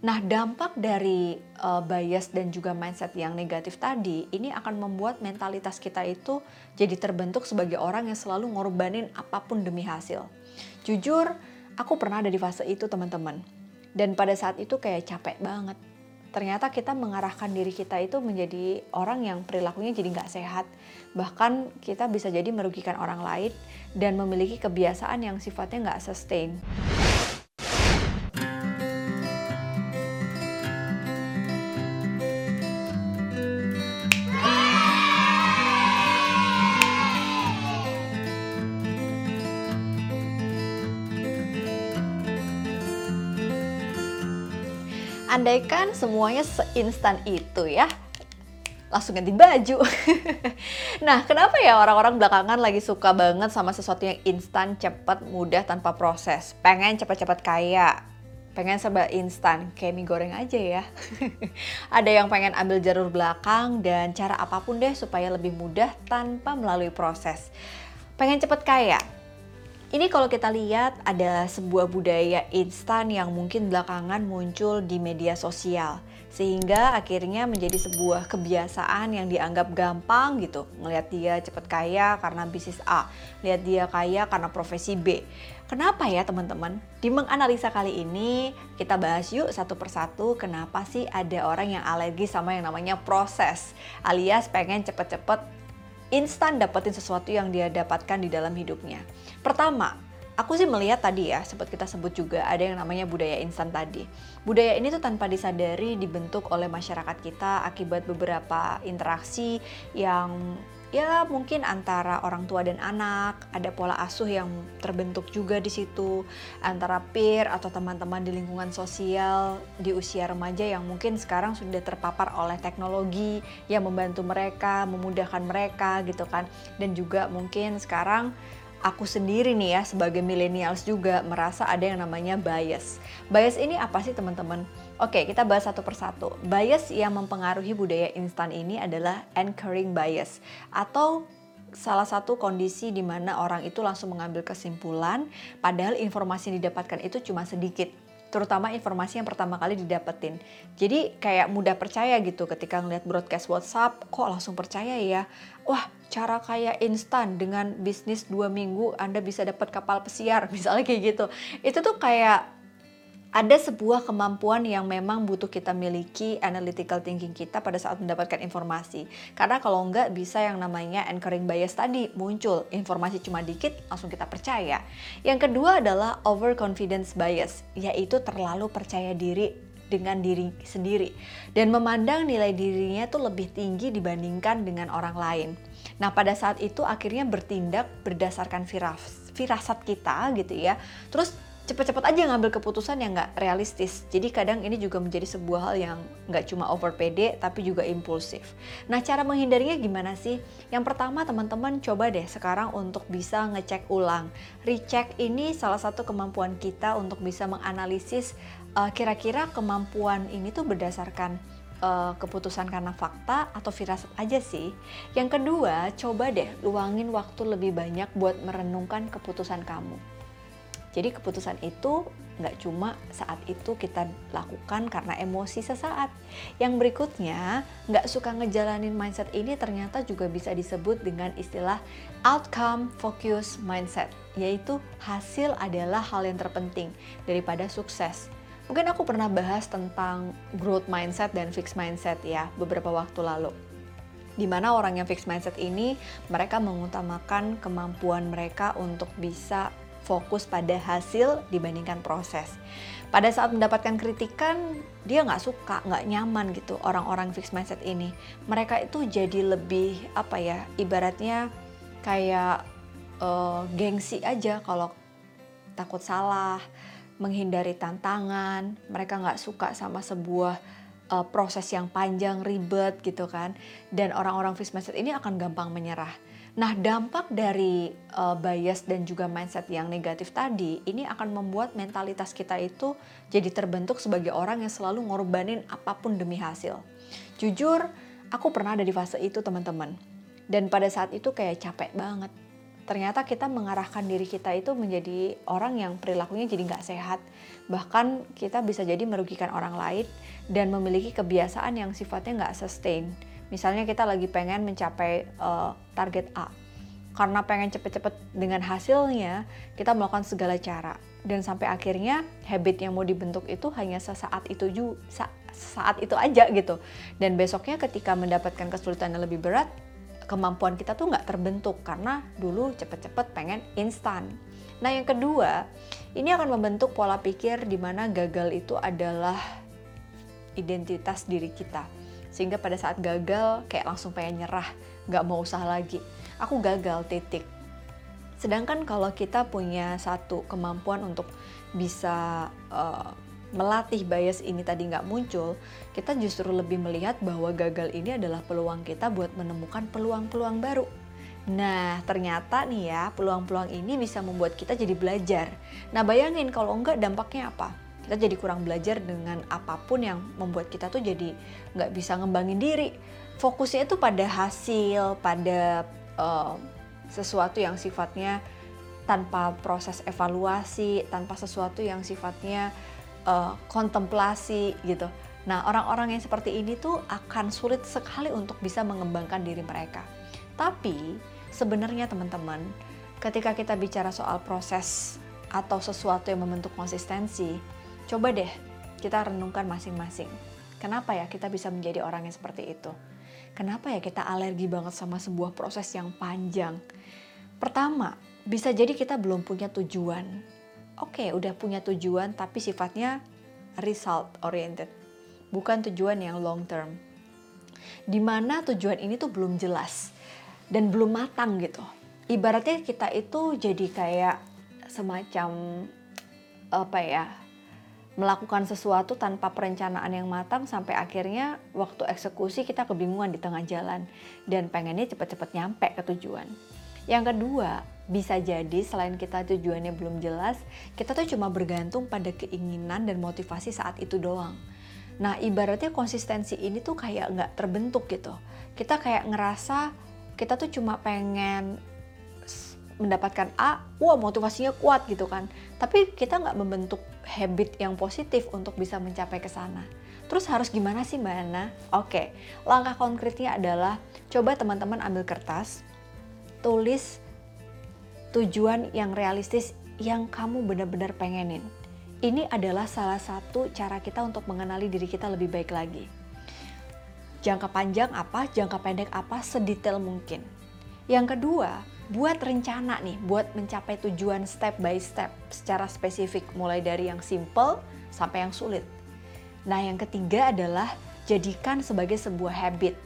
Nah, dampak dari uh, bias dan juga mindset yang negatif tadi ini akan membuat mentalitas kita itu jadi terbentuk sebagai orang yang selalu ngorbanin apa pun demi hasil. Jujur, aku pernah ada di fase itu, teman-teman. Dan pada saat itu kayak capek banget. Ternyata kita mengarahkan diri kita itu menjadi orang yang perilakunya jadi nggak sehat. Bahkan kita bisa jadi merugikan orang lain dan memiliki kebiasaan yang sifatnya nggak sustain. Andaikan semuanya seinstan itu ya, langsung ganti baju. nah, kenapa ya orang-orang belakangan lagi suka banget sama sesuatu yang instan, cepat, mudah, tanpa proses? Pengen cepat-cepat kaya, pengen serba instan, kayak mie goreng aja ya. Ada yang pengen ambil jalur belakang dan cara apa pun deh supaya lebih mudah tanpa melalui proses. Pengen cepat kaya, ini kalau kita lihat ada sebuah budaya instan yang mungkin belakangan muncul di media sosial sehingga akhirnya menjadi sebuah kebiasaan yang dianggap gampang gitu ngelihat dia cepat kaya karena bisnis A, lihat dia kaya karena profesi B. Kenapa ya teman-teman? Di menganalisa kali ini kita bahas yuk satu persatu kenapa sih ada orang yang alergi sama yang namanya proses alias pengen cepet-cepet instan dapetin sesuatu yang dia dapatkan di dalam hidupnya. Pertama, aku sih melihat tadi ya, sempat kita sebut juga ada yang namanya budaya instan tadi. Budaya ini tuh tanpa disadari dibentuk oleh masyarakat kita akibat beberapa interaksi yang ya mungkin antara orang tua dan anak, ada pola asuh yang terbentuk juga di situ antara peer atau teman-teman di lingkungan sosial di usia remaja yang mungkin sekarang sudah terpapar oleh teknologi yang membantu mereka, memudahkan mereka gitu kan. Dan juga mungkin sekarang aku sendiri nih ya sebagai millennials juga merasa ada yang namanya bias. Bias ini apa sih teman-teman? Oke, kita bahas satu persatu. Bias yang mempengaruhi budaya instan ini adalah anchoring bias atau salah satu kondisi di mana orang itu langsung mengambil kesimpulan padahal informasi yang didapatkan itu cuma sedikit terutama informasi yang pertama kali didapetin. Jadi kayak mudah percaya gitu ketika ngeliat broadcast WhatsApp, kok langsung percaya ya? Wah, cara kayak instan dengan bisnis dua minggu Anda bisa dapat kapal pesiar, misalnya kayak gitu. Itu tuh kayak ada sebuah kemampuan yang memang butuh kita miliki analytical thinking kita pada saat mendapatkan informasi. Karena kalau enggak bisa yang namanya anchoring bias tadi muncul, informasi cuma dikit langsung kita percaya. Yang kedua adalah overconfidence bias, yaitu terlalu percaya diri dengan diri sendiri dan memandang nilai dirinya tuh lebih tinggi dibandingkan dengan orang lain. Nah, pada saat itu akhirnya bertindak berdasarkan firas, firasat kita gitu ya. Terus cepet-cepet aja ngambil keputusan yang nggak realistis. Jadi kadang ini juga menjadi sebuah hal yang nggak cuma over pede tapi juga impulsif. Nah cara menghindarinya gimana sih? Yang pertama teman-teman coba deh sekarang untuk bisa ngecek ulang. Recheck ini salah satu kemampuan kita untuk bisa menganalisis uh, kira-kira kemampuan ini tuh berdasarkan uh, keputusan karena fakta atau firasat aja sih. Yang kedua, coba deh luangin waktu lebih banyak buat merenungkan keputusan kamu. Jadi keputusan itu nggak cuma saat itu kita lakukan karena emosi sesaat. Yang berikutnya, nggak suka ngejalanin mindset ini ternyata juga bisa disebut dengan istilah outcome focus mindset, yaitu hasil adalah hal yang terpenting daripada sukses. Mungkin aku pernah bahas tentang growth mindset dan fixed mindset ya beberapa waktu lalu di mana orang yang fixed mindset ini mereka mengutamakan kemampuan mereka untuk bisa fokus pada hasil dibandingkan proses. Pada saat mendapatkan kritikan, dia nggak suka, nggak nyaman gitu orang-orang fixed mindset ini. Mereka itu jadi lebih apa ya, ibaratnya kayak uh, gengsi aja kalau takut salah, menghindari tantangan. Mereka nggak suka sama sebuah uh, proses yang panjang, ribet gitu kan. Dan orang-orang fixed mindset ini akan gampang menyerah Nah, dampak dari uh, bias dan juga mindset yang negatif tadi ini akan membuat mentalitas kita itu jadi terbentuk sebagai orang yang selalu ngorbanin apa pun demi hasil. Jujur, aku pernah ada di fase itu, teman-teman. Dan pada saat itu kayak capek banget. ternyata kita mengarahkan diri kita itu menjadi orang yang perilakunya jadi nggak sehat. Bahkan kita bisa jadi merugikan orang lain dan memiliki kebiasaan yang sifatnya nggak sustain. Misalnya kita lagi pengen mencapai uh, target A. Karena pengen cepet-cepet dengan hasilnya, kita melakukan segala cara. Dan sampai akhirnya habit yang mau dibentuk itu hanya sesaat itu juga, saat itu aja gitu. Dan besoknya ketika mendapatkan kesulitan yang lebih berat, kemampuan kita tuh nggak terbentuk karena dulu cepet-cepet pengen instan. Nah yang kedua, ini akan membentuk pola pikir di mana gagal itu adalah identitas diri kita. Sehingga pada saat gagal kayak langsung pengen nyerah, nggak mau usaha lagi. Aku gagal, titik. Sedangkan kalau kita punya satu kemampuan untuk bisa uh, melatih bias ini tadi nggak muncul, kita justru lebih melihat bahwa gagal ini adalah peluang kita buat menemukan peluang-peluang baru. Nah, ternyata nih ya, peluang-peluang ini bisa membuat kita jadi belajar. Nah, bayangin kalau enggak dampaknya apa? Kita jadi kurang belajar dengan apa pun yang membuat kita tuh jadi nggak bisa ngembangin diri. Fokusnya itu pada hasil, pada uh, sesuatu yang sifatnya tanpa proses evaluasi, tanpa sesuatu yang sifatnya uh, kontemplasi gitu. Nah, orang-orang yang seperti ini tuh akan sulit sekali untuk bisa mengembangkan diri mereka. Tapi sebenarnya teman-teman, ketika kita bicara soal proses atau sesuatu yang membentuk konsistensi, coba deh kita renungkan masing-masing. Kenapa ya kita bisa menjadi orang yang seperti itu? Kenapa ya kita alergi banget sama sebuah proses yang panjang? Pertama, bisa jadi kita belum punya tujuan oke udah punya tujuan tapi sifatnya result oriented bukan tujuan yang long term di mana tujuan ini tuh belum jelas dan belum matang gitu ibaratnya kita itu jadi kayak semacam apa ya melakukan sesuatu tanpa perencanaan yang matang sampai akhirnya waktu eksekusi kita kebingungan di tengah jalan dan pengennya cepet-cepet nyampe ke tujuan. Yang kedua, bisa jadi selain kita tujuannya belum jelas, kita tuh cuma bergantung pada keinginan dan motivasi saat itu doang. Nah ibaratnya konsistensi ini tuh kayak nggak terbentuk gitu. Kita kayak ngerasa kita tuh cuma pengen mendapatkan A, wah motivasinya kuat gitu kan. Tapi kita nggak membentuk habit yang positif untuk bisa mencapai ke sana. Terus harus gimana sih Mbak Ana? Oke, langkah konkretnya adalah coba teman-teman ambil kertas, tulis tujuan yang realistis yang kamu benar-benar pengenin. Ini adalah salah satu cara kita untuk mengenali diri kita lebih baik lagi. Jangka panjang apa, jangka pendek apa, sedetail mungkin. Yang kedua, buat rencana nih, buat mencapai tujuan step by step secara spesifik, mulai dari yang simple sampai yang sulit. Nah, yang ketiga adalah jadikan sebagai sebuah habit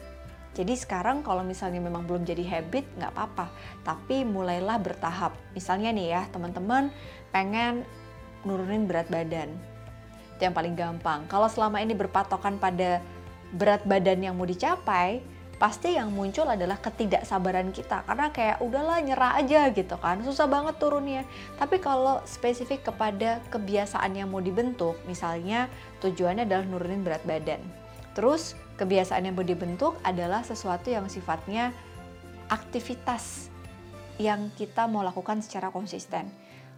jadi sekarang kalau misalnya memang belum jadi habit nggak apa-apa, tapi mulailah bertahap. Misalnya nih ya teman-teman pengen nurunin berat badan, itu yang paling gampang. Kalau selama ini berpatokan pada berat badan yang mau dicapai, pasti yang muncul adalah ketidaksabaran kita. Karena kayak udahlah nyerah aja gitu kan. Susah banget turunnya. Tapi kalau spesifik kepada kebiasaan yang mau dibentuk misalnya tujuannya adalah nurunin berat badan. Terus Kebiasaan yang mau dibentuk adalah sesuatu yang sifatnya aktivitas yang kita mau lakukan secara konsisten.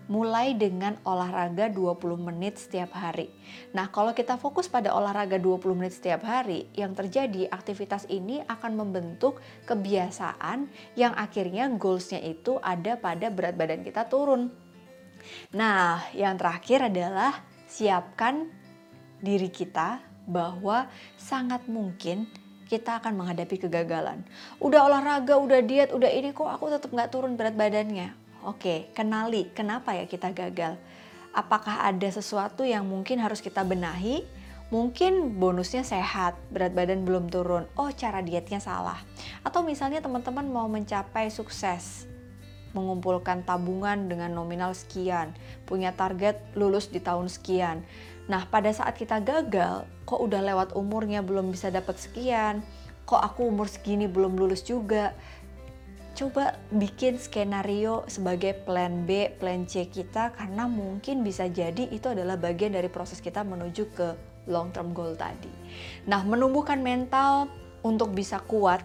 Mulai dengan olahraga 20 menit setiap hari. Nah, kalau kita fokus pada olahraga 20 menit setiap hari, yang terjadi aktivitas ini akan membentuk kebiasaan yang akhirnya goalsnya itu ada pada berat badan kita turun. Nah, yang terakhir adalah siapkan diri kita bahwa sangat mungkin kita akan menghadapi kegagalan. Udah olahraga, udah diet, udah ini kok aku tetap nggak turun berat badannya. Oke, kenali kenapa ya kita gagal. Apakah ada sesuatu yang mungkin harus kita benahi? Mungkin bonusnya sehat, berat badan belum turun. Oh, cara dietnya salah. Atau misalnya teman-teman mau mencapai sukses, mengumpulkan tabungan dengan nominal sekian, punya target lulus di tahun sekian. Nah, pada saat kita gagal, kok udah lewat umurnya belum bisa dapat sekian, kok aku umur segini belum lulus juga. Coba bikin skenario sebagai plan B, plan C kita karena mungkin bisa jadi itu adalah bagian dari proses kita menuju ke long term goal tadi. Nah, menumbuhkan mental untuk bisa kuat,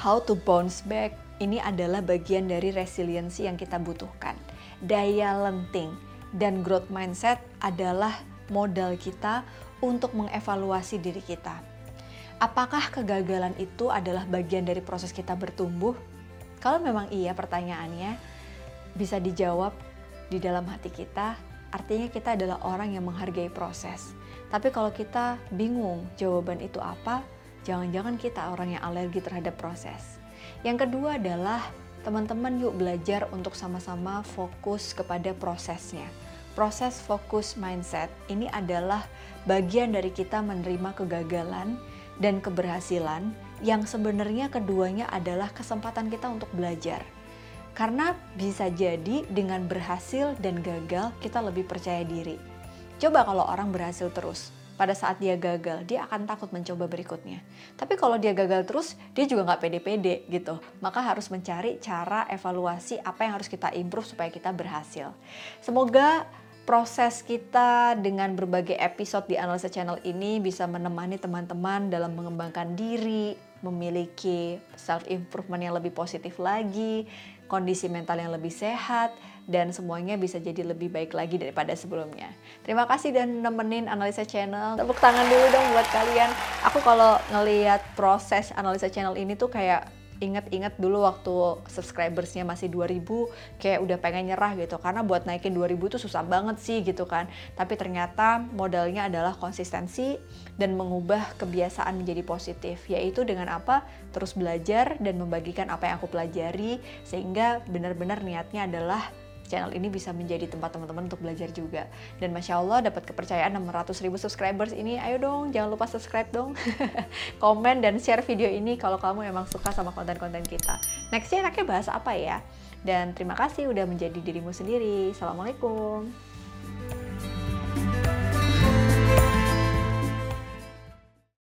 how to bounce back ini adalah bagian dari resiliensi yang kita butuhkan. Daya lenting dan growth mindset adalah modal kita untuk mengevaluasi diri kita. Apakah kegagalan itu adalah bagian dari proses kita bertumbuh? Kalau memang iya pertanyaannya, bisa dijawab di dalam hati kita, artinya kita adalah orang yang menghargai proses. Tapi kalau kita bingung jawaban itu apa, jangan-jangan kita orang yang alergi terhadap proses. Yang kedua adalah teman-teman yuk belajar untuk sama-sama fokus kepada prosesnya. Proses fokus mindset ini adalah bagian dari kita menerima kegagalan dan keberhasilan yang sebenarnya keduanya adalah kesempatan kita untuk belajar. Karena bisa jadi dengan berhasil dan gagal kita lebih percaya diri. Coba kalau orang berhasil terus, pada saat dia gagal, dia akan takut mencoba berikutnya. Tapi kalau dia gagal terus, dia juga nggak pede-pede gitu. Maka harus mencari cara evaluasi apa yang harus kita improve supaya kita berhasil. Semoga proses kita dengan berbagai episode di Analisa Channel ini bisa menemani teman-teman dalam mengembangkan diri, memiliki self improvement yang lebih positif lagi, kondisi mental yang lebih sehat, dan semuanya bisa jadi lebih baik lagi daripada sebelumnya. Terima kasih dan nemenin Analisa Channel. Tepuk tangan dulu dong buat kalian. Aku kalau ngelihat proses Analisa Channel ini tuh kayak inget-inget dulu waktu subscribersnya masih 2000 kayak udah pengen nyerah gitu. Karena buat naikin 2000 tuh susah banget sih gitu kan. Tapi ternyata modalnya adalah konsistensi dan mengubah kebiasaan menjadi positif. Yaitu dengan apa? Terus belajar dan membagikan apa yang aku pelajari. Sehingga benar-benar niatnya adalah channel ini bisa menjadi tempat teman-teman untuk belajar juga. Dan Masya Allah dapat kepercayaan 600 ribu subscribers ini, ayo dong jangan lupa subscribe dong. Komen dan share video ini kalau kamu emang suka sama konten-konten kita. Nextnya enaknya bahas apa ya? Dan terima kasih udah menjadi dirimu sendiri. Assalamualaikum.